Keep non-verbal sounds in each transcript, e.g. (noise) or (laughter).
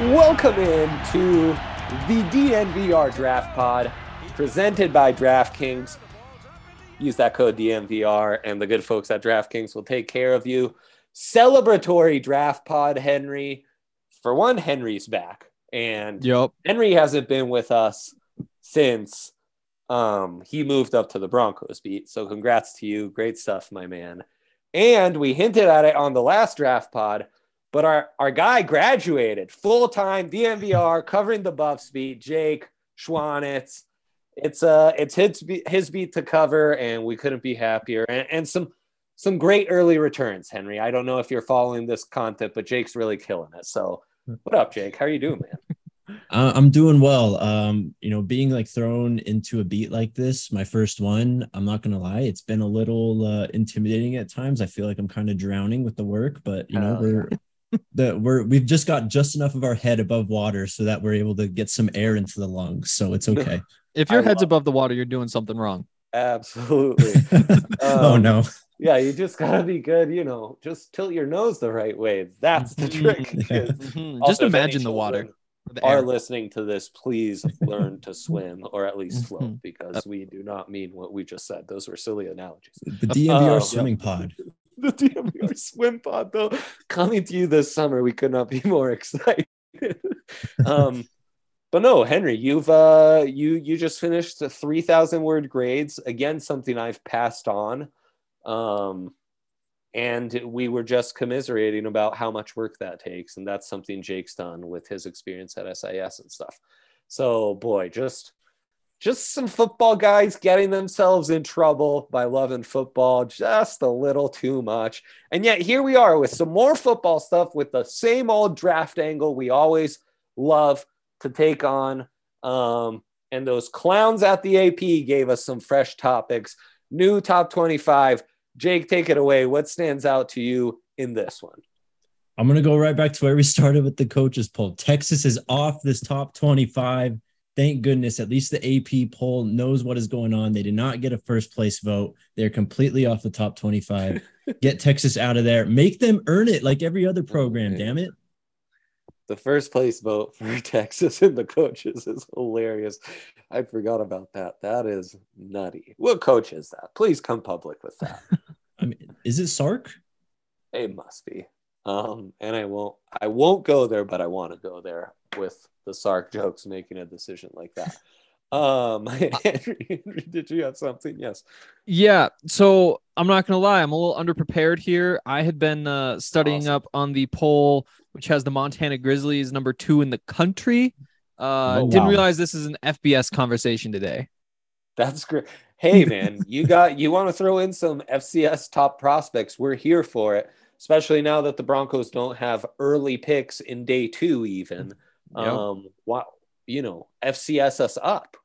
Welcome in to the DNVR Draft Pod, presented by DraftKings. Use that code DNVR, and the good folks at DraftKings will take care of you. Celebratory Draft Pod, Henry. For one, Henry's back, and Yep. Henry hasn't been with us since um, he moved up to the Broncos beat. So, congrats to you. Great stuff, my man. And we hinted at it on the last draft pod, but our, our guy graduated full time DNVR covering the Buffs beat, Jake Schwanitz. It's uh it's his beat, his beat to cover, and we couldn't be happier. And, and some some great early returns, Henry. I don't know if you're following this content, but Jake's really killing it. So, what up, Jake? How are you doing, man? (laughs) Uh, I'm doing well. Um, you know, being like thrown into a beat like this, my first one, I'm not gonna lie, it's been a little uh, intimidating at times. I feel like I'm kind of drowning with the work, but you know, Hell we're the we're we've just got just enough of our head above water so that we're able to get some air into the lungs. So it's okay. If your I head's love- above the water, you're doing something wrong. Absolutely. (laughs) oh Um, no. Yeah, you just gotta be good. You know, just tilt your nose the right way. That's the trick. (laughs) Mhm. Also, Just imagine the water. the Are listening to this, please learn to swim or at least float Mhm. because we do not mean what we just said. Those were silly analogies. The DNVR Oh, swimming pod. (laughs) The DNVR (laughs) swim pod, though, coming to you this summer, we could not be (laughs) more excited. um, but no, Henry, you've uh, you you just finished the three thousand word grades again, something I've passed on. Um, and we were just commiserating about how much work that takes, and that's something Jake's done with his experience at SIS and stuff. So, boy, just just some football guys getting themselves in trouble by loving football just a little too much. And yet here we are with some more football stuff with the same old draft angle we always love to take on. Um, and those clowns at the AP gave us some fresh topics. New top 25. Jake, take it away. What stands out to you in this one? I'm gonna go right back to where we started with the coaches poll. Texas is off this top 25. Thank goodness. At least the AP poll knows what is going on. They did not get a first place vote. They're completely off the top 25. (laughs) Get Texas out of there. Make them earn it like every other program. Damn it. The first place vote (laughs) for Texas and the coaches is hilarious. I forgot about that. That is nutty. What coach is that? Please come public with that. (laughs) I mean, is it Sark? It must be. Um, and I won't I won't go there, but I want to go there with the Sark jokes making a decision like that. (laughs) Um (laughs) Henry, did you have something? Yes. Yeah. So I'm not gonna lie, I'm a little underprepared here. I had been uh, studying Awesome. up on the poll, which has the Montana Grizzlies number two in the country. Uh, Oh, didn't realize this is an FBS conversation today. That's great. Hey man, you got you want to throw in some FCS top prospects. We're here for it, especially now that the Broncos don't have early picks in day two, even. Yep. Um wow, you know, FCS us up.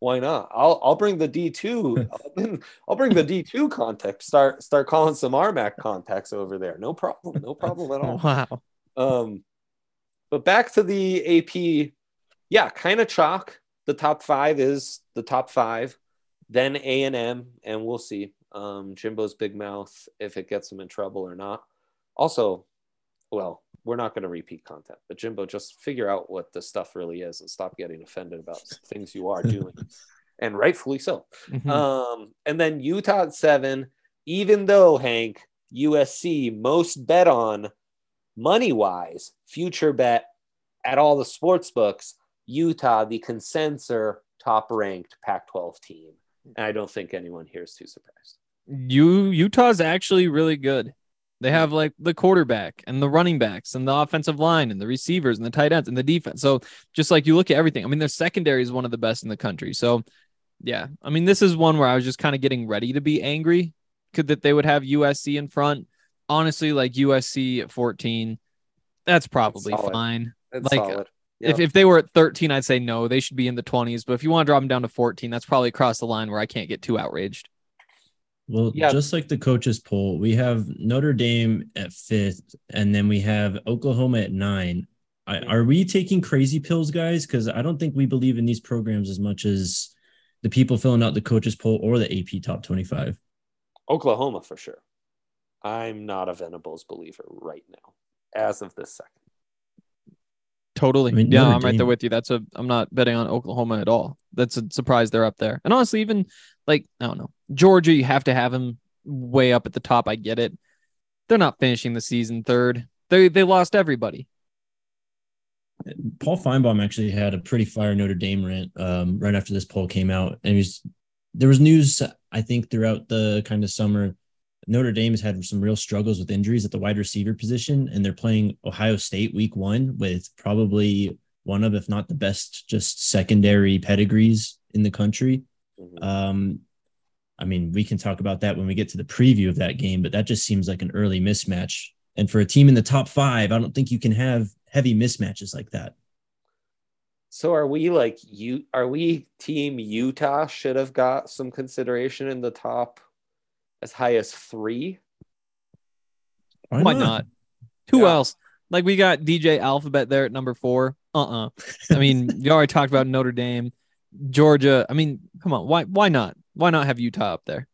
Why not? I'll I'll bring the D two. I'll, (laughs) bring- I'll bring the D two context. Start start calling some RMAC contacts over there. No problem. No problem at (laughs) all. Wow. Um, but back to the AP, yeah, kind of chalk. The top five is the top five, then A and M, and we'll see. Um, Jimbo's big mouth if it gets him in trouble or not. Also, well, we're not going to repeat content, but Jimbo, just figure out what the stuff really is and stop getting offended about things you are doing, (laughs) and rightfully so. Mhm. Um, and then Utah at seven, even though Hank USC most bet on money wise, future bet at all the sports books, Utah, the consensus top ranked Pac 12 team. And I don't think anyone here is too surprised. you Utah's actually really good. They have like the quarterback and the running backs and the offensive line and the receivers and the tight ends and the defense. So just like you look at everything, I mean, their secondary is one of the best in the country. So yeah, I mean, this is one where I was just kind of getting ready to be angry. Could that they would have USC in front? Honestly, like USC at 14, that's probably solid. fine. It's Like, solid. If, Yep. if they were at 13, I'd say no, they should be in the 20s. But if you want to drop them down to 14, that's probably across the line where I can't get too outraged. Well, Yeah. just like the coaches poll, we have Notre Dame at fifth, and then we have Oklahoma at nine. I, are we taking crazy pills, guys? Because I don't think we believe in these programs as much as the people filling out the coaches poll or the AP top 25. Oklahoma for sure. I'm not a Venables believer right now, as of this second. Totally. I mean, yeah, Notre I'm right there with you. That's a I'm not betting on Oklahoma at all. That's a surprise they're up there. And honestly, even like I don't know, Georgia, you have to have them way up at the top. I get it. They're not finishing the season third. They they lost everybody. Paul Finebaum actually had a pretty fire Notre Dame rant um, right after this poll came out, and was there was news I think throughout the kind of summer. Notre Dame has had some real struggles with injuries at the wide receiver position, and they're playing Ohio State week one with probably one of, if not the best, just secondary pedigrees in the country. Mhm. Um, I mean, we can talk about that when we get to the preview of that game, but that just seems like an early mismatch. And for a team in the top five, I don't think you can have heavy mismatches like that. So are we like you? Are we team Utah should have got some consideration in the top as high as three? Why, not? Who Yeah. else? Like we got DJ Alphabet there at number four. Uh-uh. I mean, (laughs) you already talked about Notre Dame, Georgia. I mean, come on. Why why not? Why not have Utah up there?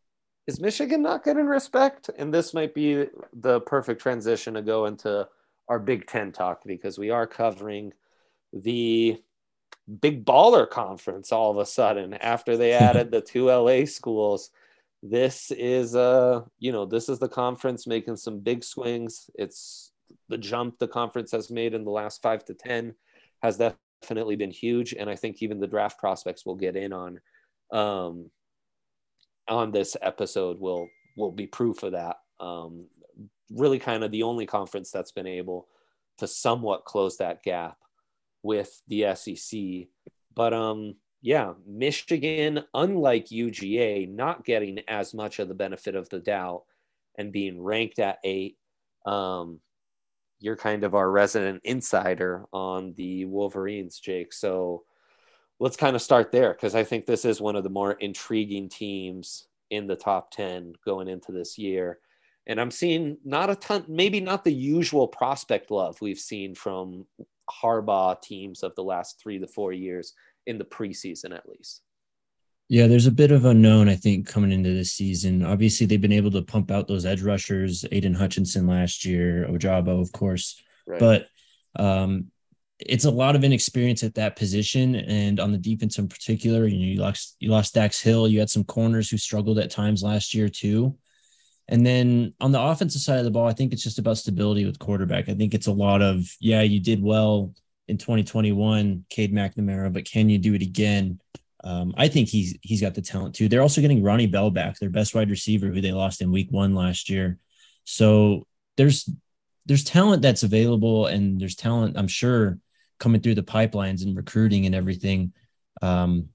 Is Michigan not getting respect? And this might be the perfect transition to go into our Big Ten talk because we are covering the big baller conference all of a sudden after they (laughs) added the two LA schools. This is uh, you know, this is the conference making some big swings. It's the jump the conference has made in the last five to ten has definitely been huge. And I think even the draft prospects will get in on um on this episode will will be proof of that. Um, really, kind of the only conference that's been able to somewhat close that gap with the SEC. But um, yeah, Michigan, unlike UGA, not getting as much of the benefit of the doubt and being ranked at eight. Um, you're kind of our resident insider on the Wolverines, Jake. So let's kind of start there because I think this is one of the more intriguing teams in the top 10 going into this year. And I'm seeing not a ton, maybe not the usual prospect love we've seen from Harbaugh teams of the last three to four years in the preseason, at least. Yeah, there's a bit of unknown, I think, coming into this season. Obviously, they've been able to pump out those edge rushers, Aidan Hutchinson last year, Ojabo, of course. Right. But um, it's a lot of inexperience at that position. And on the defense in particular, you know, you lost you lost Dax Hill. You had some corners who struggled at times last year too. And then on the offensive side of the ball, I think it's just about stability with quarterback. I think it's a lot of, yeah, you did well in 2021, Cade McNamara, but can you do it again? Um, I think he's he's got the talent too. They're also getting Ronnie Bell back, their best wide receiver, who they lost in week one last year. So there's there's talent that's available, and there's talent, I'm sure, coming through the pipelines and recruiting and everything. Um,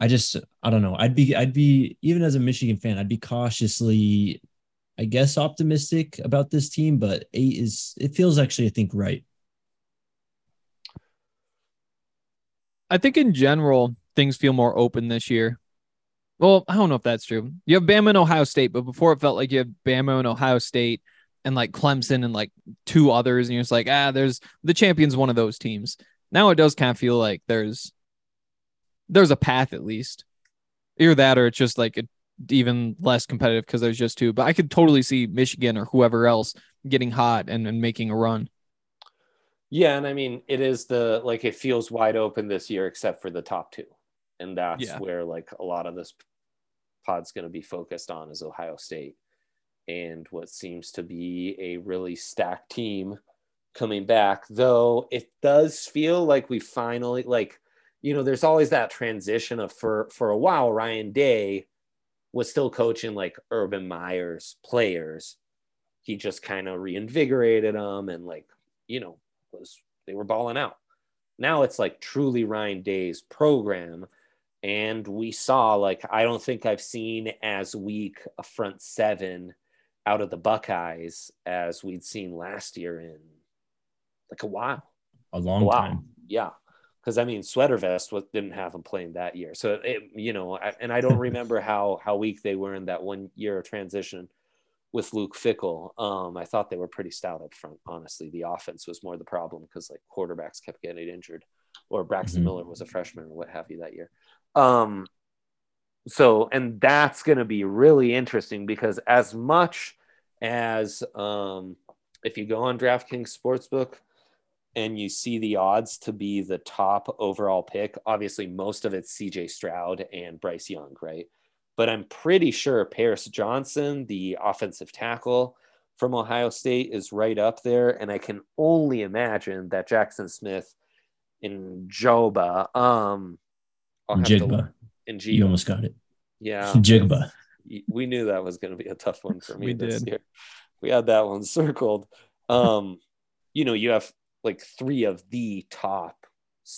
I just I don't know. I'd be I'd be even as a Michigan fan, I'd be cautiously, I guess, optimistic about this team. But eight is it feels actually I think right. I think in general, things feel more open this year. Well, I don't know if that's true. You have Bama and Ohio State, but before it felt like you have Bama and Ohio State, and like Clemson and like two others, and you're just like, ah, there's the champions, one of those teams. Now it does kind of feel like there's there's a path at least. Either that or it's just like a, even less competitive because there's just two. But I could totally see Michigan or whoever else getting hot and, and making a run. Yeah, and I mean it is the like it feels wide open this year except for the top two. And that's Yeah. where like a lot of this pod's going to be focused on is Ohio State and what seems to be a really stacked team coming back. Though it does feel like we finally like you know there's always that transition of for for a while Ryan Day was still coaching like Urban Meyer's players. He just kind of reinvigorated them and like you know was they were balling out. Now it's like truly Ryan Day's program. And we saw like I don't think I've seen as weak a front seven out of the Buckeyes as we'd seen last year in like a while. A long wow. time. Yeah. Because I mean, Sweater Vest was, didn't have them playing that year, so it, you know, I, and I don't (laughs) remember how how weak they were in that one year of transition with Luke Fickell. Um, I thought they were pretty stout up front. Honestly, the offense was more the problem because like quarterbacks kept getting injured, or Braxton Mhm. Miller was a freshman or what have you that year. Um, so and that's going to be really interesting because as much as um, if you go on DraftKings Sportsbook and you see the odds to be the top overall pick, obviously most of it's CJ Stroud and Bryce Young, right? But I'm pretty sure Paris Johnson, the offensive tackle from Ohio State, is right up there. And I can only imagine that Jaxon Smith and Joba, um, I'll have to- Jigba. and You almost got it. Yeah. (laughs) Jigba. We knew that was going to be a tough one for (laughs) me We this did. year. We had that one (laughs) circled. Um, you know, you have like three of the top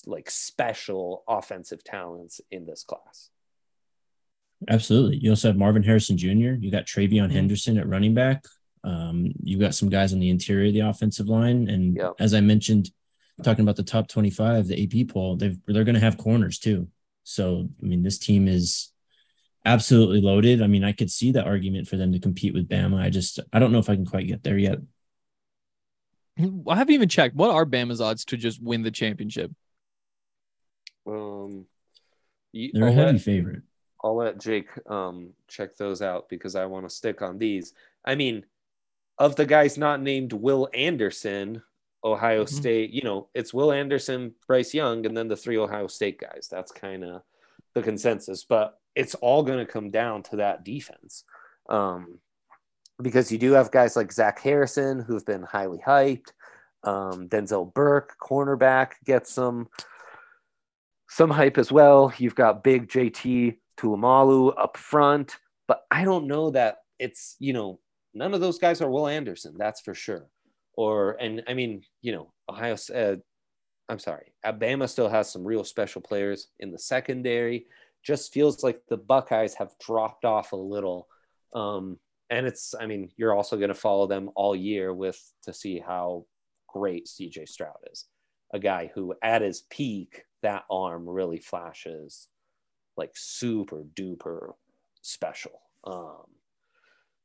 like special offensive talents in this class. Absolutely. You also have Marvin Harrison Jr. You got TreVeyon Mm-hmm. Henderson at running back. Um, you got some guys on the interior of the offensive line. And Yep. as I mentioned, talking about the top 25, the AP poll, they've, they're going to have corners too. So, I mean, this team is absolutely loaded. I mean, I could see the argument for them to compete with Bama. I just, I don't know if I can quite get there yet. I haven't even checked. What are Bama's odds to just win the championship? Um, you- They're a I'll heavy let- favorite. I'll let Jake um, check those out because I want to stick on these. I mean, of the guys not named Will Anderson, Ohio Mhm. State, you know, it's Will Anderson, Bryce Young, and then the three Ohio State guys. That's kind of the consensus, but it's all going to come down to that defense. Um, because you do have guys like Zach Harrison who've been highly hyped. Um, Denzel Burke, cornerback, gets some some hype as well. You've got big JT Tuimoloau up front, but I don't know that it's you know none of those guys are Will Anderson, that's for sure. Or and I mean you know Ohio. Uh, I'm sorry, Alabama still has some real special players in the secondary. Just feels like the Buckeyes have dropped off a little. Um, and it's, I mean, you're also going to follow them all year with to see how great CJ Stroud is. A guy who, at his peak, that arm really flashes like super duper special. Um,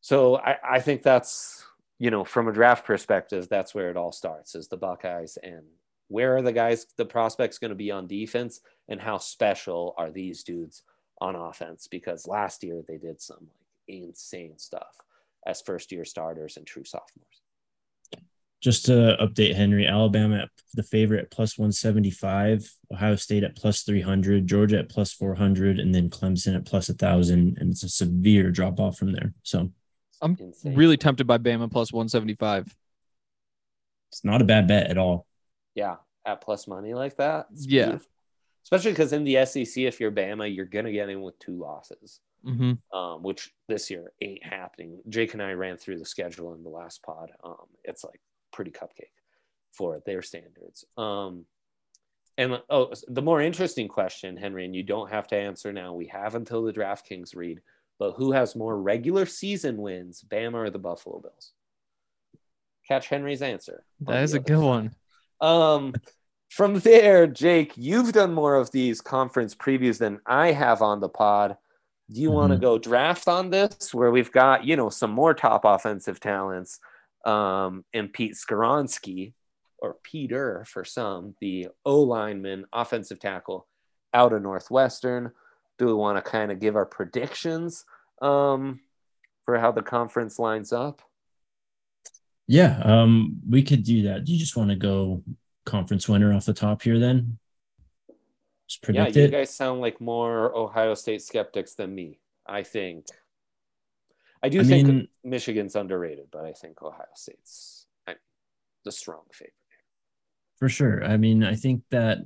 so I, I think that's, you know, from a draft perspective, that's where it all starts is the Buckeyes and where are the guys, the prospects going to be on defense and how special are these dudes on offense? Because last year they did some like insane stuff as first year starters and true sophomores. Just to update Henry, Alabama at the favorite at plus 175, Ohio State at plus 300, Georgia at plus 400, and then Clemson at plus 1,000. And it's a severe drop off from there. So I'm Insane. really tempted by Bama plus 175. it's not a bad bet at all. Yeah, at plus money like that. it's Yeah. beautiful. Especially because in the SEC, if you're Bama, you're gonna get in with two losses, hmm um, which this year ain't happening. Jake and I ran through the schedule in the last pod. Um, it's like pretty cupcake for their standards. Um, and oh, the more interesting question, Henry, and you don't have to answer now. We have until the DraftKings read, but who has more regular season wins, Bama or the Buffalo Bills? Catch Henry's answer. That is a good side. one. Um, from there, Jake, you've done more of these conference previews than I have on the pod. Do you want to go draft on this, where we've got you know some more top offensive talents, um, and Pete Skoronski, or Peter for some, the O lineman, offensive tackle out of Northwestern. Do we want to kind of give our predictions um, for how the conference lines up? Yeah, um, we could do that. Do you just want to go conference winner off the top here then? Just predict yeah, you it. guys sound like more Ohio State skeptics than me. I think. I do I think mean- Michigan's underrated, but I think Ohio State's the strong favorite. For sure. I mean, I think that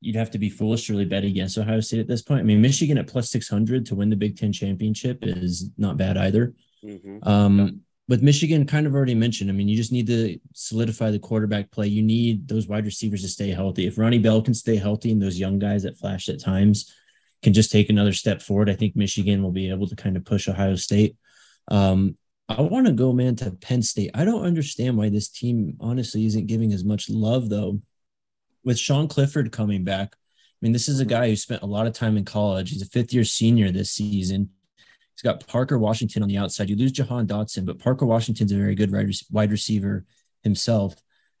you'd have to be foolish to really bet against Ohio State at this point. I mean, Michigan at plus 600 to win the Big Ten championship is not bad either. Mhm. Um, with Michigan, kind of already mentioned, I mean, you just need to solidify the quarterback play. You need those wide receivers to stay healthy. If Ronnie Bell can stay healthy and those young guys that flashed at times can just take another step forward, I think Michigan will be able to kind of push Ohio State. Um, I want to go, man, to Penn State. I don't understand why this team honestly isn't giving as much love, though. With Sean Clifford coming back, I mean, this is a guy who spent a lot of time in college. He's a fifth year senior this season. He's got Parker Washington on the outside. You lose Jahan Dotson, but Parker Washington's a very good wide receiver himself.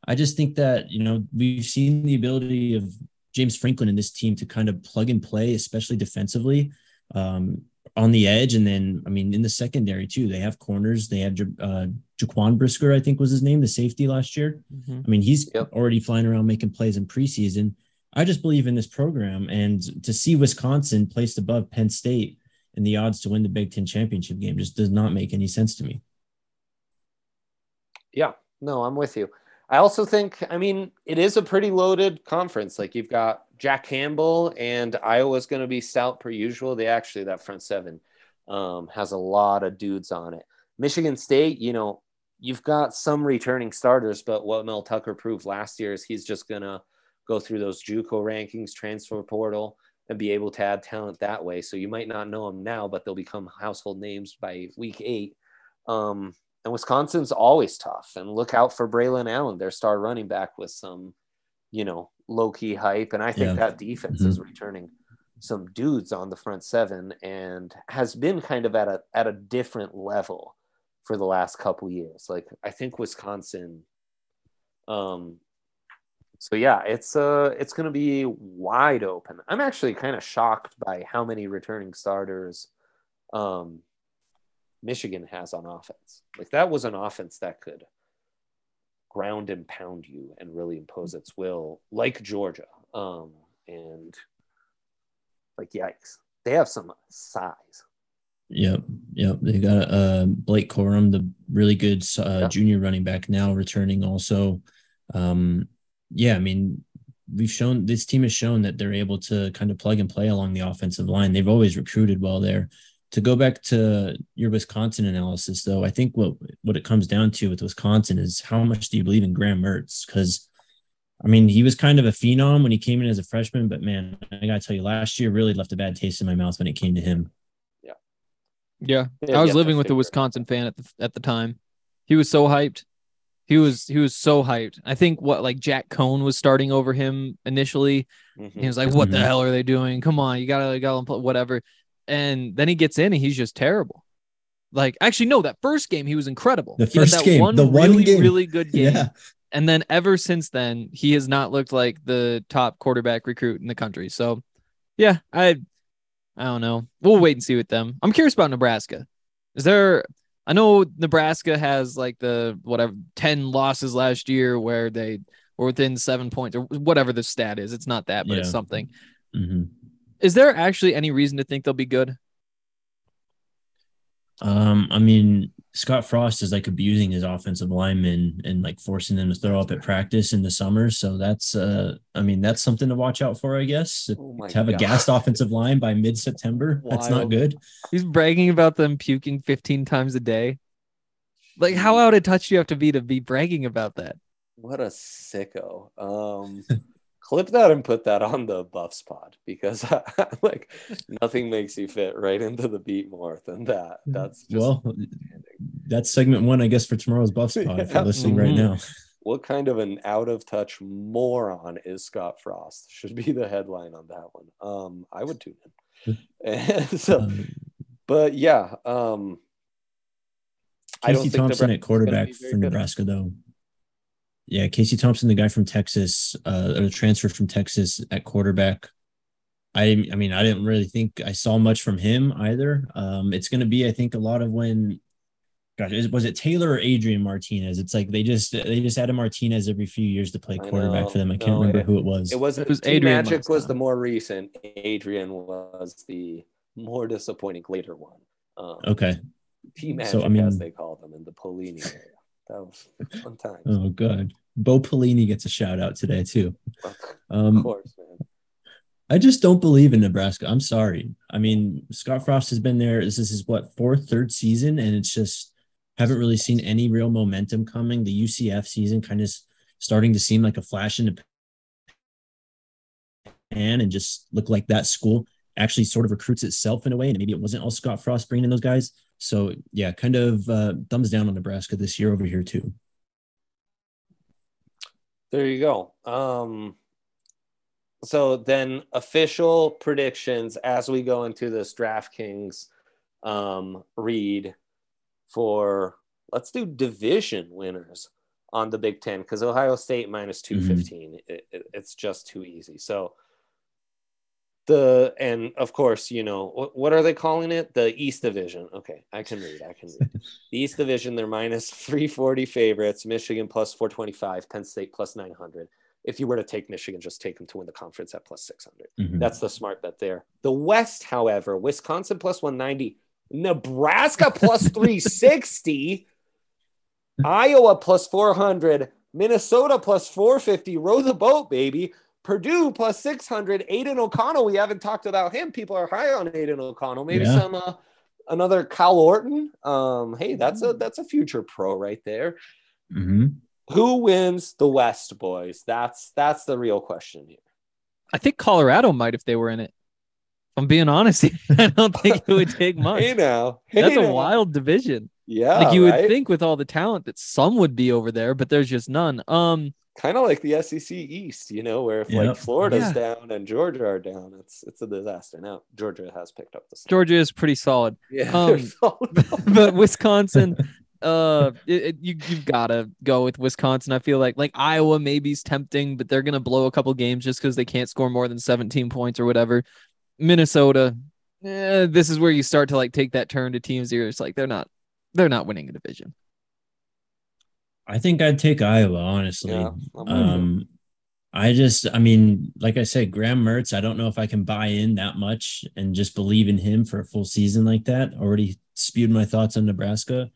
I just think that, you know, we've seen the ability of James Franklin and this team to kind of plug and play, especially defensively um, on the edge. And then, I mean, in the secondary too, they have corners. They have Ja- uh, Jaquan Brisker, I think was his name, the safety last year. I mean, he's Yep. already flying around making plays in preseason. I just believe in this program. And to see Wisconsin placed above Penn State and the odds to win the Big Ten championship game just does not make any sense to me. Yeah, no, I'm with you. I also think, I mean, it is a pretty loaded conference. Like you've got Jack Campbell and Iowa's going to be stout per usual. They actually, that front seven um, has a lot of dudes on it. Michigan State, you know, you've got some returning starters, but what Mel Tucker proved last year is he's just going to go through those JUCO rankings, transfer portal, and be able to add talent that way. So you might not know them now, but they'll become household names by week eight. Um, and Wisconsin's always tough. And look out for Braylon Allen, their star running back, with some, you know, low key hype. And I think Yeah. that defense is returning some dudes on the front seven and has been kind of at a at a different level for the last couple years. Like I think Wisconsin. Um. So yeah, it's uh it's going to be wide open. I'm actually kind of shocked by how many returning starters. Um, Michigan has on offense. Like that was an offense that could ground and pound you and really impose its will, like Georgia. Um, and like yikes, they have some size. Yep, yep. They got uh, Blake Corum, the really good uh, Yeah. junior running back, now returning. Also, um, yeah. I mean, we've shown this team has shown that they're able to kind of plug and play along the offensive line. They've always recruited well there. To go back to your Wisconsin analysis, though, I think what what it comes down to with Wisconsin is how much do you believe in Graham Mertz? Because I mean, he was kind of a phenom when he came in as a freshman, but man, I gotta tell you, last year really left a bad taste in my mouth when it came to him. Yeah, Yeah, I was yeah, living to with a Wisconsin fan at the at the time. He was so hyped. He was he was so hyped. I think what like Jack Coan was starting over him initially. Mhm. He was like, "What the Mhm. hell are they doing? Come on, you gotta you gotta whatever." And then he gets in and he's just terrible. Like actually, no, that first game he was incredible. The first that game, one the one really game. really good (laughs) game. Yeah. And then ever since then, he has not looked like the top quarterback recruit in the country. So, yeah, I, I don't know. We'll wait and see with them. I'm curious about Nebraska. Is there? I know Nebraska has like the whatever ten losses last year where they were within seven points or whatever the stat is. It's not that, but it's Yeah. something. Mhm. Is there actually any reason to think they'll be good? Um, I mean, Scott Frost is like abusing his offensive linemen and like forcing them to throw up at practice in the summer. So that's uh I mean, that's something to watch out for, I guess. Oh to have a gassed offensive line by mid-September. That's not good. He's bragging about them puking 15 times a day. Like, how out of touch do you have to be to be bragging about that? What a sicko. Um, (laughs) clip that and put that on the Buffs pod because (laughs) like nothing makes you fit right into the beat more than that. That's just well, that's segment one, I guess, for tomorrow's Buffs (laughs) pod if you're listening right Mhm. now. what kind of an out of touch moron is Scott Frost? Should be the headline on that one. Um, I would tune in. And (laughs) so, Um, but yeah, um, I don't Casey think Thompson at quarterback be very for good. Nebraska, though. Yeah, Casey Thompson, the guy from Texas, uh, or the transfer from Texas at quarterback. I, I mean, I didn't really think I saw much from him either. Um, it's going to be, I think, a lot of when, gosh, is- was it Taylor or Adrian Martinez? It's like they just they just added Martinez every few years to play quarterback know. for them. I can't No, remember it- who it was. It wasn't. It was Adrian Magic last was the more recent. Adrian was the more disappointing later one. Um, okay. Team Magic, So, I mean- as they call them in the Pelini area. That was fun times. Oh, good. Bo Pelini gets a shout out today too. (laughs) of Um, course, man. I just don't believe in Nebraska. I'm sorry. I mean, Scott Frost has been there. This is what fourth, third season, and it's just haven't really seen any real momentum coming. The UCF season kind of starting to seem like a flash in the pan, and just look like that school actually sort of recruits itself in a way, and maybe it wasn't all Scott Frost bringing in those guys. So yeah, kind of uh, thumbs down on Nebraska this year over here too. There you go. Um, so then official predictions as we go into this DraftKings um, read for let's do division winners on the Big Ten because Ohio State minus 215. It, it- it's just too easy. So the and of course, you know, what, what are they calling it? The East Division. Okay, I can read. I can read. The East Division, they're minus (laughs) 340 favorites. Michigan plus 425. Penn State plus 900. If you were to take Michigan, just take them to win the conference at plus 600. Mhm. That's the smart bet there. The West, however, Wisconsin plus 190, Nebraska plus (laughs) 360, Iowa plus 400, Minnesota plus 450. Row the boat, baby. Purdue plus 600. Aidan O'Connell, we haven't talked about him. People are high on Aidan O'Connell. Maybe Yeah. some uh, another Kyle Orton. Um, hey, that's a that's a future pro right there. Mhm. Who wins the West, boys? That's that's the real question here. I think Colorado might if they were in it. I'm being honest, (laughs) I don't think it would take (laughs) much. Hey now, hey That's a wild division. Yeah, like you right? would think with all the talent that some would be over there, but there's just none. Um, kind of like the SEC East, you know, where if Yep. like Florida's Yeah. down and Georgia are down, it's it's a disaster. Now Georgia has picked up the slack. Georgia is pretty solid, Yeah, um, (laughs) solid. (laughs) but Wisconsin, uh, it, it- you you've got to go with Wisconsin. I feel like like Iowa maybe is tempting, but they're gonna blow a couple games just because they can't score more than 17 points or whatever. Minnesota, eh, this is where you start to like take that turn to teams. You're just like they're not they're not winning a division. I think I'd take Iowa, honestly. Yeah, I'm with you. Um, I just, I mean, like I said, Graham Mertz, I don't know if I can buy in that much and just believe in him for a full season like that. Already spewed my thoughts on Nebraska.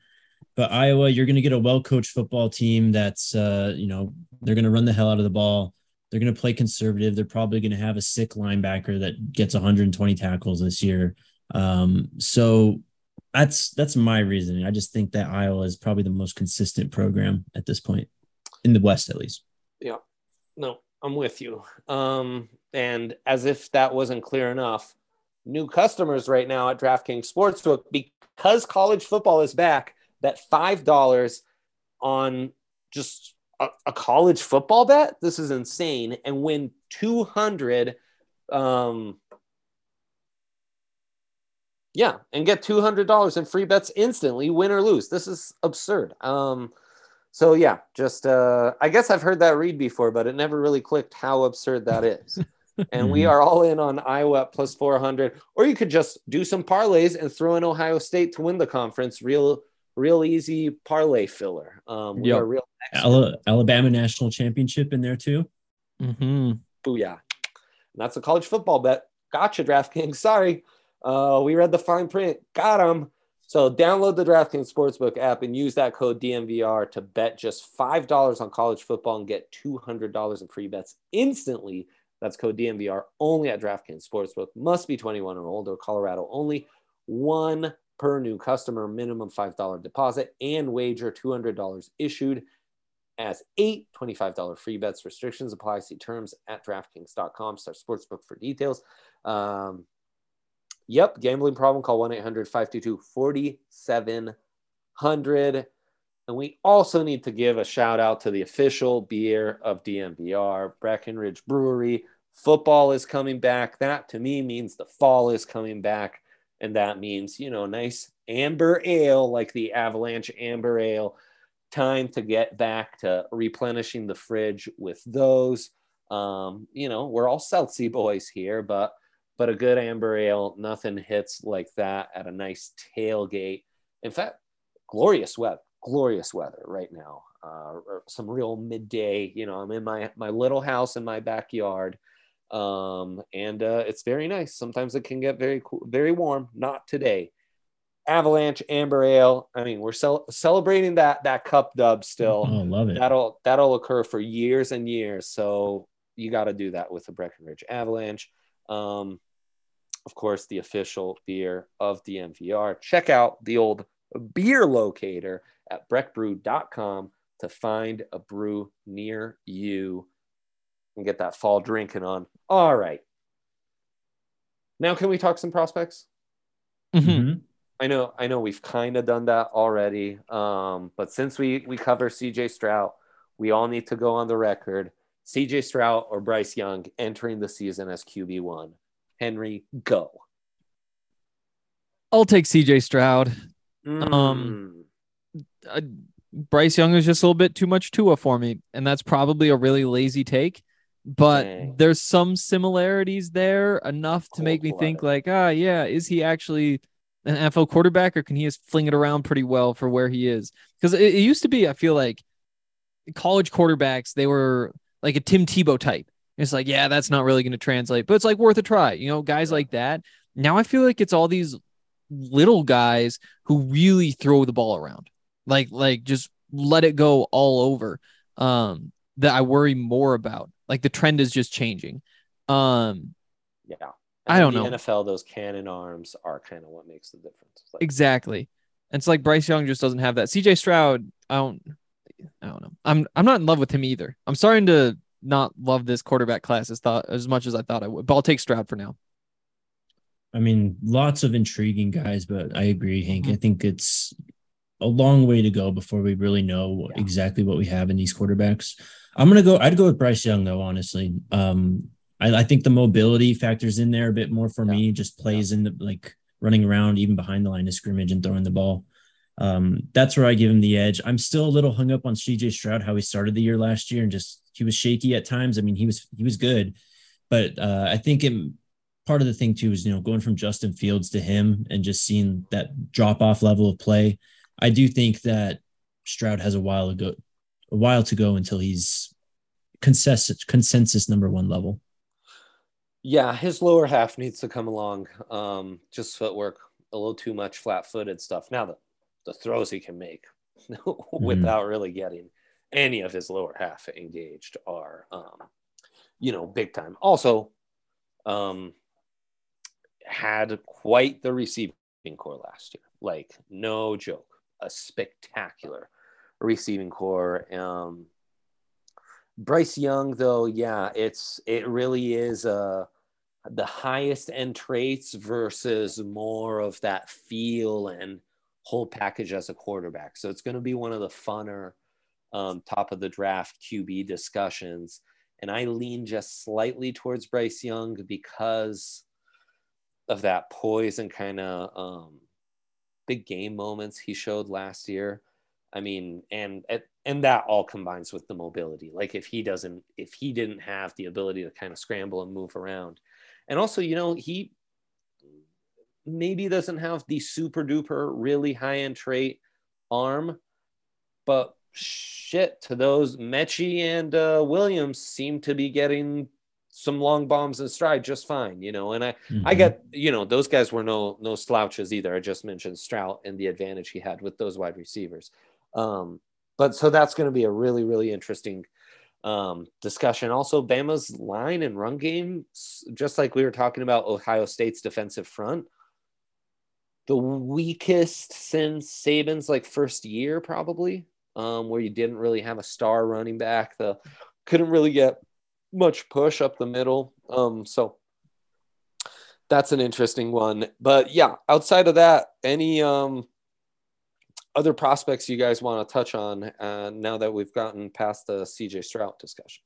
But Iowa, you're going to get a well coached football team that's, uh, you know, they're going to run the hell out of the ball. They're going to play conservative. They're probably going to have a sick linebacker that gets 120 tackles this year. Um, so that's that's my reasoning. I just think that Iowa is probably the most consistent program at this point in the West, at least. Yeah. No, I'm with you. Um, and as if that wasn't clear enough, new customers right now at DraftKings Sportsbook, because college football is back, that $5 on just a, a college football bet, this is insane, and win 200 um yeah, and get $200 in free bets instantly, win or lose. This is absurd. Um so yeah, just uh I guess I've heard that read before, but it never really clicked how absurd that is. (laughs) and we Mhm. are all in on Iowa at plus 400 or you could just do some parlays and throw in Ohio State to win the conference. Real real easy parlay filler. Um we Yep. are real Ala- Alabama national championship in there too. Mm-hmm. booyah. And that's a college football bet. Gotcha, DraftKings. Sorry. Uh, we read the fine print. Got them. So download the DraftKings Sportsbook app and use that code DNVR to bet just $5 on college football and get $200 in free bets instantly. That's code DNVR only at DraftKings Sportsbook. Must be 21 or older. Colorado only. One per new customer, minimum $5 deposit, and wager $200 issued as eight $25 free bets. Restrictions apply. See terms at DraftKings.com. Start sportsbook for details. Um, yep, gambling problem. Call 1 800 522 4700. And we also need to give a shout out to the official beer of DNVR, Breckenridge Brewery. Football is coming back. That to me means the fall is coming back. And that means, you know, nice amber ale, like the Avalanche Amber Ale. Time to get back to replenishing the fridge with those. Um, you know, we're all Sea boys here, but but a good amber ale, nothing hits like that at a nice tailgate. In fact, glorious weather, glorious weather right now. Uh, some real midday. You know, I'm in my my little house in my backyard, um, and uh, it's very nice. Sometimes it can get very cool, very warm. Not today. Avalanche Amber Ale. I mean, we're cel- celebrating that that cup dub still. Oh, love it. That'll that'll occur for years and years. So you got to do that with the Breckenridge Avalanche. Um, of course, the official beer of the MVR. Check out the old beer locator at breckbrew.com to find a brew near you and get that fall drinking on. All right. Now, can we talk some prospects? Mhm. Mhm. I know, I know, we've kind of done that already. Um, but since we we cover CJ Stroud, we all need to go on the record: CJ Stroud or Bryce Young entering the season as QB one. Henry, go. I'll take CJ Stroud. Um, Mm. uh, Bryce Young is just a little bit too much Tua for me, and that's probably a really lazy take. But Dang. there's some similarities there enough to make me think like, ah, yeah, is he actually an NFL quarterback, or can he just fling it around pretty well for where he is? Because it, it used to be, I feel like college quarterbacks they were like a Tim Tebow type. It's like, yeah, that's not really going to translate, but it's like worth a try. You know, guys like that. Now I feel like it's all these little guys who really throw the ball around, like like just let it go all over. Um, that I worry more about. Like the trend is just changing. Um, yeah. I don't the know. NFL, those cannon arms are kind of what makes the difference. Like, exactly. And it's like Bryce Young just doesn't have that. CJ Stroud, I don't, I don't know. I'm I'm not in love with him either. I'm starting to not love this quarterback class as thought as much as I thought I would. But I'll take Stroud for now. I mean, lots of intriguing guys, but I agree, Hank. Mhm. I think it's a long way to go before we really know Yeah. exactly what we have in these quarterbacks. I'm gonna go. I'd go with Bryce Young though. Honestly, um, I, I think the mobility factors in there a bit more for Yeah. me. Just plays in the like running around even behind the line of scrimmage and throwing the ball. Um, that's where I give him the edge. I'm still a little hung up on CJ Stroud how he started the year last year and just he was shaky at times. I mean, he was he was good, but uh, I think it, part of the thing too is you know going from Justin Fields to him and just seeing that drop off level of play. I do think that Stroud has a while ago, a while to go until he's consensus consensus number one level. Yeah, his lower half needs to come along. Um, just footwork, a little too much flat-footed stuff. Now the the throws he can make (laughs) without really getting any of his lower half engaged are, um, you know, big time. Also, um, had quite the receiving core last year. Like no joke, a spectacular receiving core. Um, Bryce Young, though, yeah, it's it really is uh the highest end traits versus more of that feel and whole package as a quarterback. So it's going to be one of the funner um, top of the draft QB discussions. And I lean just slightly towards Bryce Young because of that poise and kind of um, big game moments he showed last year. I mean, and and that all combines with the mobility. Like if he doesn't, if he didn't have the ability to kind of scramble and move around, and also, you know, he maybe doesn't have the super duper really high end trait arm, but shit, to those Metchie and uh, Williams seem to be getting some long bombs in stride just fine, you know. And I, I Mhm. get, you know, those guys were no no slouches either. I just mentioned Stroud and the advantage he had with those wide receivers. Um, but so that's going to be a really really interesting um, discussion. Also, Bama's line and run game, just like we were talking about Ohio State's defensive front, the weakest since Saban's like first year, probably, um, where you didn't really have a star running back. The couldn't really get much push up the middle. Um, so that's an interesting one. But yeah, outside of that, any um, other prospects you guys want to touch on uh, now that we've gotten past the CJ Stroud discussion?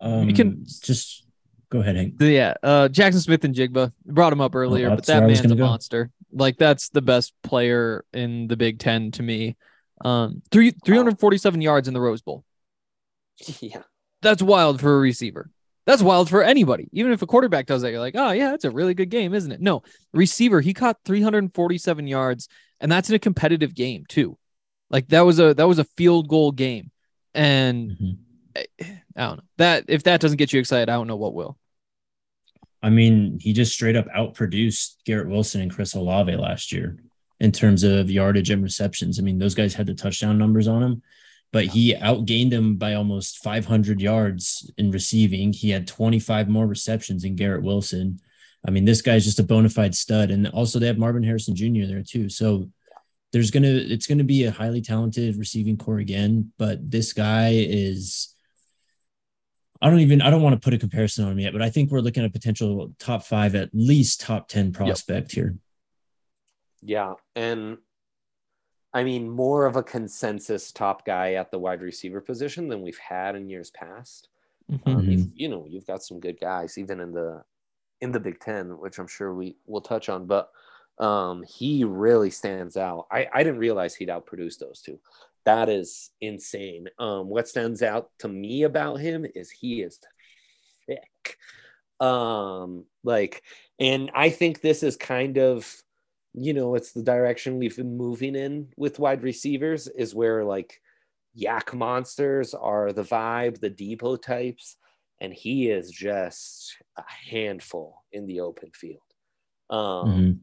Um, We can- just Go ahead, Hank. So, yeah, uh, Jaxon Smith-Njigba brought him up earlier, Oh, but that man's a go. monster. Like that's the best player in the Big Ten to me. Um, three three hundred forty seven yards in the Rose Bowl. (laughs) Yeah. That's wild for a receiver. That's wild for anybody. Even if a quarterback does that, you're like, oh yeah, that's a really good game, isn't it? No, receiver, he caught 347 yards, and that's in a competitive game too. Like that was a that was a field goal game, and Mhm. I, I don't know that if that doesn't get you excited, I don't know what will. I mean, he just straight up outproduced Garrett Wilson and Chris Olave last year in terms of yardage and receptions. I mean, those guys had the touchdown numbers on him, but he outgained them by almost 500 yards in receiving. He had 25 more receptions than Garrett Wilson. I mean, this guy's just a bona fide stud. And also, they have Marvin Harrison Jr. there too. So there's gonna it's gonna be a highly talented receiving core again. But this guy is I don't even I don't want to put a comparison on him yet, but I think we're looking at a potential top five, at least top 10 prospect here. Yeah. And I mean, more of a consensus top guy at the wide receiver position than we've had in years past. Mhm. Um, Mhm. you've, you know, you've got some good guys even in the in the Big Ten, which I'm sure we will touch on. But um, he really stands out. I, I didn't realize he'd outproduce those two. That is insane. Um, what stands out to me about him is he is thick. Um, like, and I think this is kind of, you know, it's the direction we've been moving in with wide receivers, is where like YAC monsters are the vibe, the Deebo types, and he is just a handful in the open field. Um, Mhm.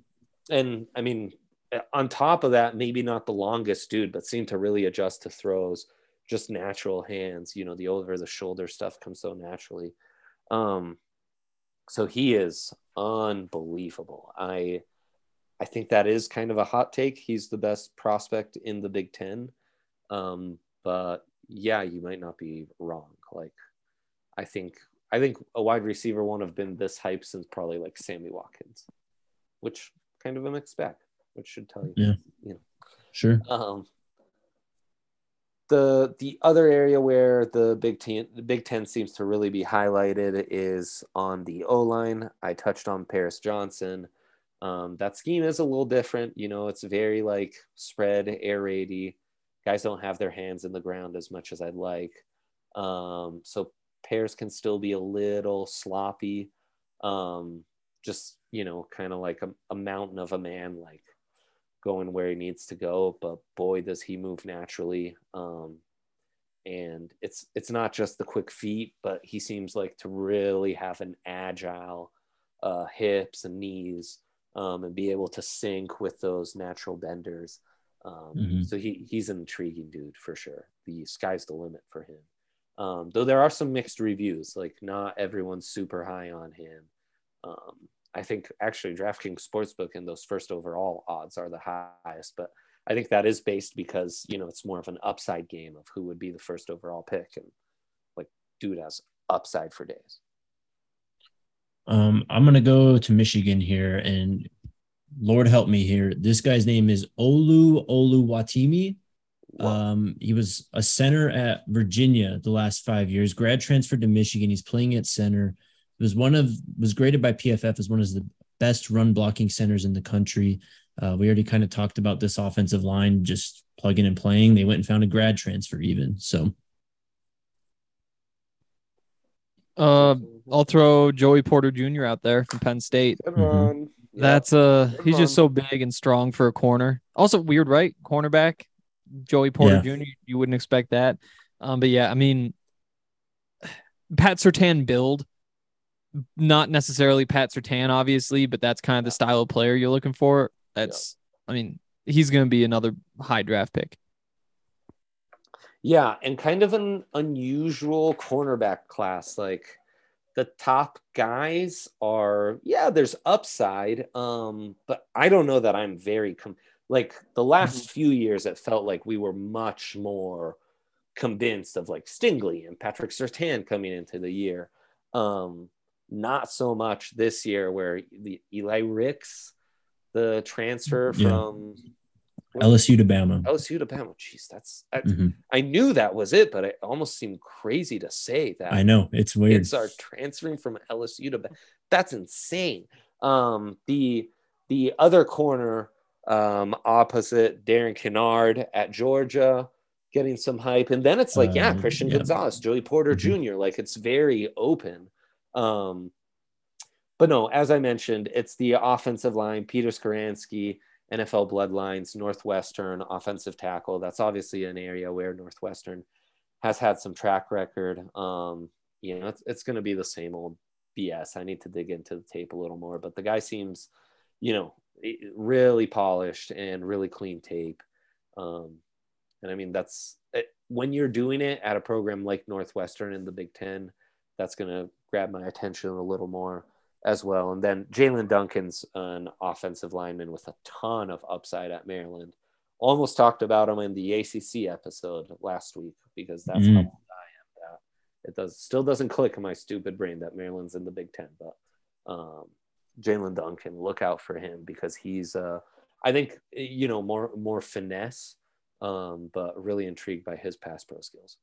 and I mean, uh, on top of that, maybe not the longest dude, but seemed to really adjust to throws, just natural hands. You know, the over the shoulder stuff comes so naturally. Um, so he is unbelievable. I I think that is kind of a hot take. He's the best prospect in the Big Ten. Um, but yeah, you might not be wrong. Like I think I think a wide receiver won't have been this hype since probably like Sammy Watkins, which kind of a mixed bag, which should tell you. Yeah. You know. Sure. Um, the the other area where the Big Ten the Big Ten seems to really be highlighted is on the O line. I touched on Paris Johnson. Um, that scheme is a little different. You know, it's very like spread, air raidy. Guys don't have their hands in the ground as much as I'd like. Um, so Paris can still be a little sloppy. Um, just you know, kind of like a, a mountain of a man, like going where he needs to go. But boy, does he move naturally. Um, and it's it's not just the quick feet, but he seems like to really have an agile uh, hips and knees um, and be able to sync with those natural benders. Um, Mhm. So he he's an intriguing dude for sure. The sky's the limit for him. Um, though there are some mixed reviews, like not everyone's super high on him. Um, I think actually DraftKings Sportsbook and those first overall odds are the highest, but I think that is based because you know it's more of an upside game of who would be the first overall pick, and like dude has upside for days. Um, I'm gonna go to Michigan here, and Lord help me here. This guy's name is Olu Oluwatimi. Um, he was a center at Virginia the last five years. Grad transferred to Michigan. He's playing at center. Was one of was graded by PFF as one of the best run blocking centers in the country. Uh, we already kind of talked about this offensive line just plugging and playing. They went and found a grad transfer even. So Uh, I'll throw Joey Porter Jr. out there from Penn State. Come Mhm. on. That's uh Come he's just so big and strong for a corner. Also weird, right? Cornerback, Joey Porter Jr. You wouldn't expect that. Um, but yeah, I mean Pat Surtain build, not necessarily Pat Surtain, obviously, but that's kind of the style of player you're looking for. That's I mean, he's gonna be another high draft pick. Yeah, and kind of an unusual cornerback class. Like the top guys are, yeah, there's upside. Um, but I don't know that I'm very com- like the last few years. It felt like we were much more convinced of like Stingley and Patrick Surtain coming into the year. Um, not so much this year where the Eli Ricks, the transfer Yeah. LSU to Bama. LSU to Bama. Jeez, that's I, Mhm. I knew that was it, but it almost seemed crazy to say that. I know it's weird. kids are transferring from LSU to Ba- that's insane. Um, the the other corner um, opposite Derion Kendrick at Georgia getting some hype, and then it's like yeah, Um, Christian yeah. Gonzalez, Joey Porter Mhm. Jr. Like it's very open. Um, but no, as I mentioned, it's the offensive line, Peter Skoronski, NFL Bloodlines, Northwestern offensive tackle. That's obviously an area where Northwestern has had some track record. Um, you know, it's, it's going to be the same old BS. I need to dig into the tape a little more, but the guy seems, you know, really polished and really clean tape. Um, and I mean, that's it, when you're doing it at a program like Northwestern in the Big Ten, that's going to grab my attention a little more as well. And then Jaelyn Duncan's an offensive lineman with a ton of upside at Maryland. Almost talked about him in the ACC episode last week because that's how Mm. old I am. That it does still doesn't click in my stupid brain that Maryland's in the Big Ten, but um, Jaelyn Duncan, look out for him because he's uh, I think you know more more finesse, um, but really intrigued by his pass pro skills.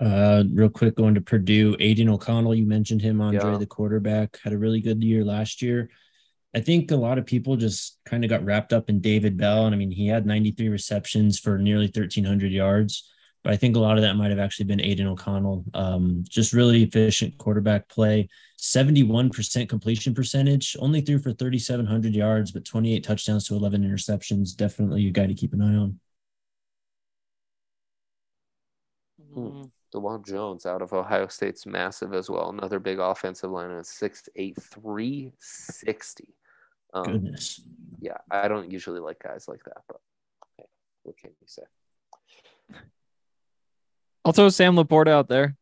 Uh, real quick, going to Purdue, Aidan O'Connell. You mentioned him, Andre, Yeah. the quarterback, had a really good year last year. I think a lot of people just kind of got wrapped up in David Bell, and I mean, he had 93 receptions for nearly 1,300 yards. But I think a lot of that might have actually been Aidan O'Connell. Um, just really efficient quarterback play, 71% completion percentage, only threw for 3,700 yards, but 28 touchdowns to 11 interceptions. Definitely a guy to keep an eye on. Hmm. Dawand Jones out of Ohio State's massive as well. Another big offensive line at 6'8, 360. Um, Goodness. yeah, I don't usually like guys like that, but hey, what can you say? I'll throw Sam LaPorta out there,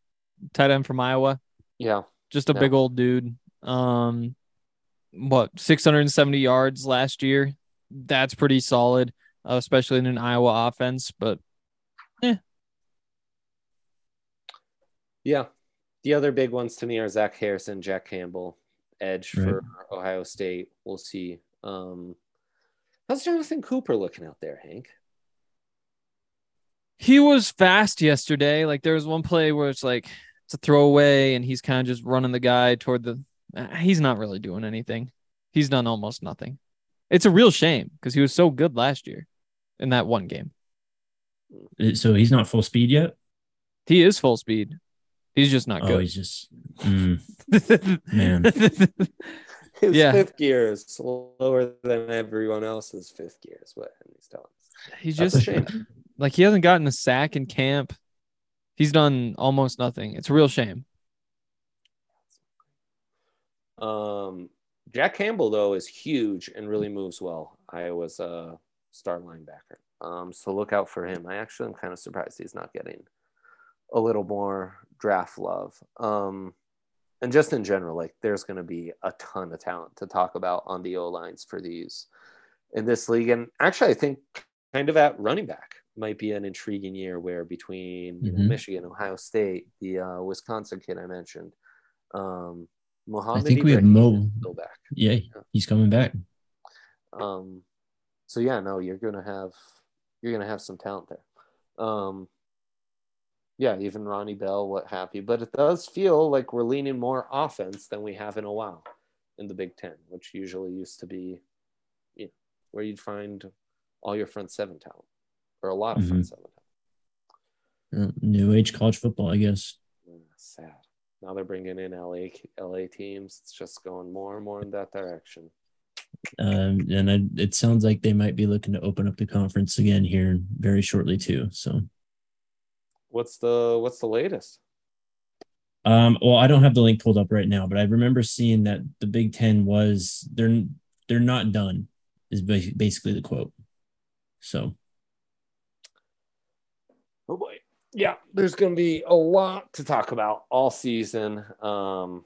tight end from Iowa. Yeah, Just a Yeah. big old dude. Um, what 670 yards last year? That's pretty solid, uh, especially in an Iowa offense. But yeah. The other big ones to me are Zach Harrison, Jack Campbell, edge Right. for Ohio State. We'll see. Um, how's Jonathon Cooper looking out there, Hank? he was fast yesterday. Like there was one play where it's like it's a throwaway, and he's kind of just running the guy toward the. uh, He's not really doing anything. He's done almost nothing. It's a real shame because he was so good last year in that one game. So he's not full speed yet? He is full speed. He's just not Oh, good. he's just mm, man. (laughs) His Yeah. fifth gear is slower than everyone else's fifth gear, is what Henry's telling us. He's That's just like he hasn't gotten a sack in camp. He's done almost nothing. It's a real shame. Um, Jack Campbell though is huge and really moves well. Iowa's a star linebacker. Um, so look out for him. I actually am kind of surprised he's not getting a little more draft love. Um, and just in general, like there's going to be a ton of talent to talk about on the O lines for these in this league. And actually, I think kind of at running back might be an intriguing year where between you know, Mhm. Michigan, Ohio State, the uh, Wisconsin kid I mentioned, um, I Mohammed think we have Ibrahim Mo. still back. Yeah, he's coming back. Um, so yeah, no, you're gonna have you're gonna have some talent there. Um, yeah, even Ronnie Bell, what have you. But it does feel like we're leaning more offense than we have in a while in the Big Ten, which usually used to be, you know, where you'd find all your front seven talent or a lot of front Mhm. seven talent. New age college football, I guess. Yeah, sad. Now they're bringing in LA LA teams. It's just going more and more in that direction. Um, and I, it sounds like they might be looking to open up the conference again here very shortly too. So, What's the what's the latest? um, well, I don't have the link pulled up right now, but I remember seeing that the Big Ten was they're they're not done is basically the quote. So, Oh boy. Yeah, there's going to be a lot to talk about all season. Um,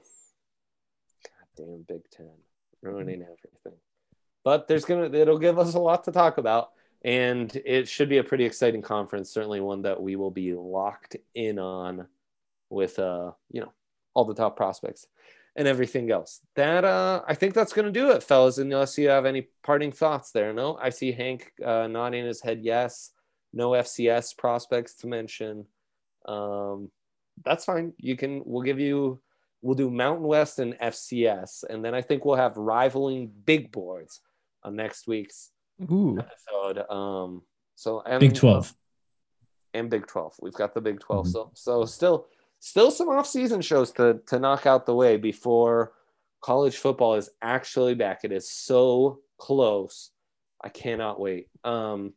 God damn Big Ten ruining everything. But there's gonna it'll give us a lot to talk about, and it should be a pretty exciting conference. Certainly one that we will be locked in on with uh you know all the top prospects. and everything else. That uh, I think that's gonna do it, fellas. Unless you have any parting thoughts there. No, I see Hank uh, nodding his head yes. No FCS prospects to mention. Um, that's fine. You can. We'll give you. We'll do Mountain West and FCS, and then I think we'll have rivaling big boards on next week's Ooh. episode. Um, so and Big 12. and Big 12. We've got the Big 12. Mhm. So so still still some off-season shows to to knock out the way before college football is actually back. It is so close. I cannot wait. Um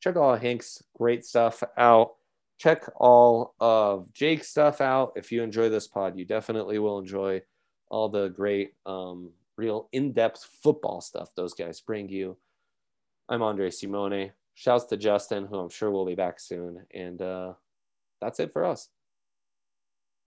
check all Hank's great stuff out. Check all of Jake's stuff out. If you enjoy this pod, you definitely will enjoy all the great um real in-depth football stuff those guys bring you. I'm Andre Simone. Shouts to Justin, who I'm sure will be back soon. And uh, that's it for us.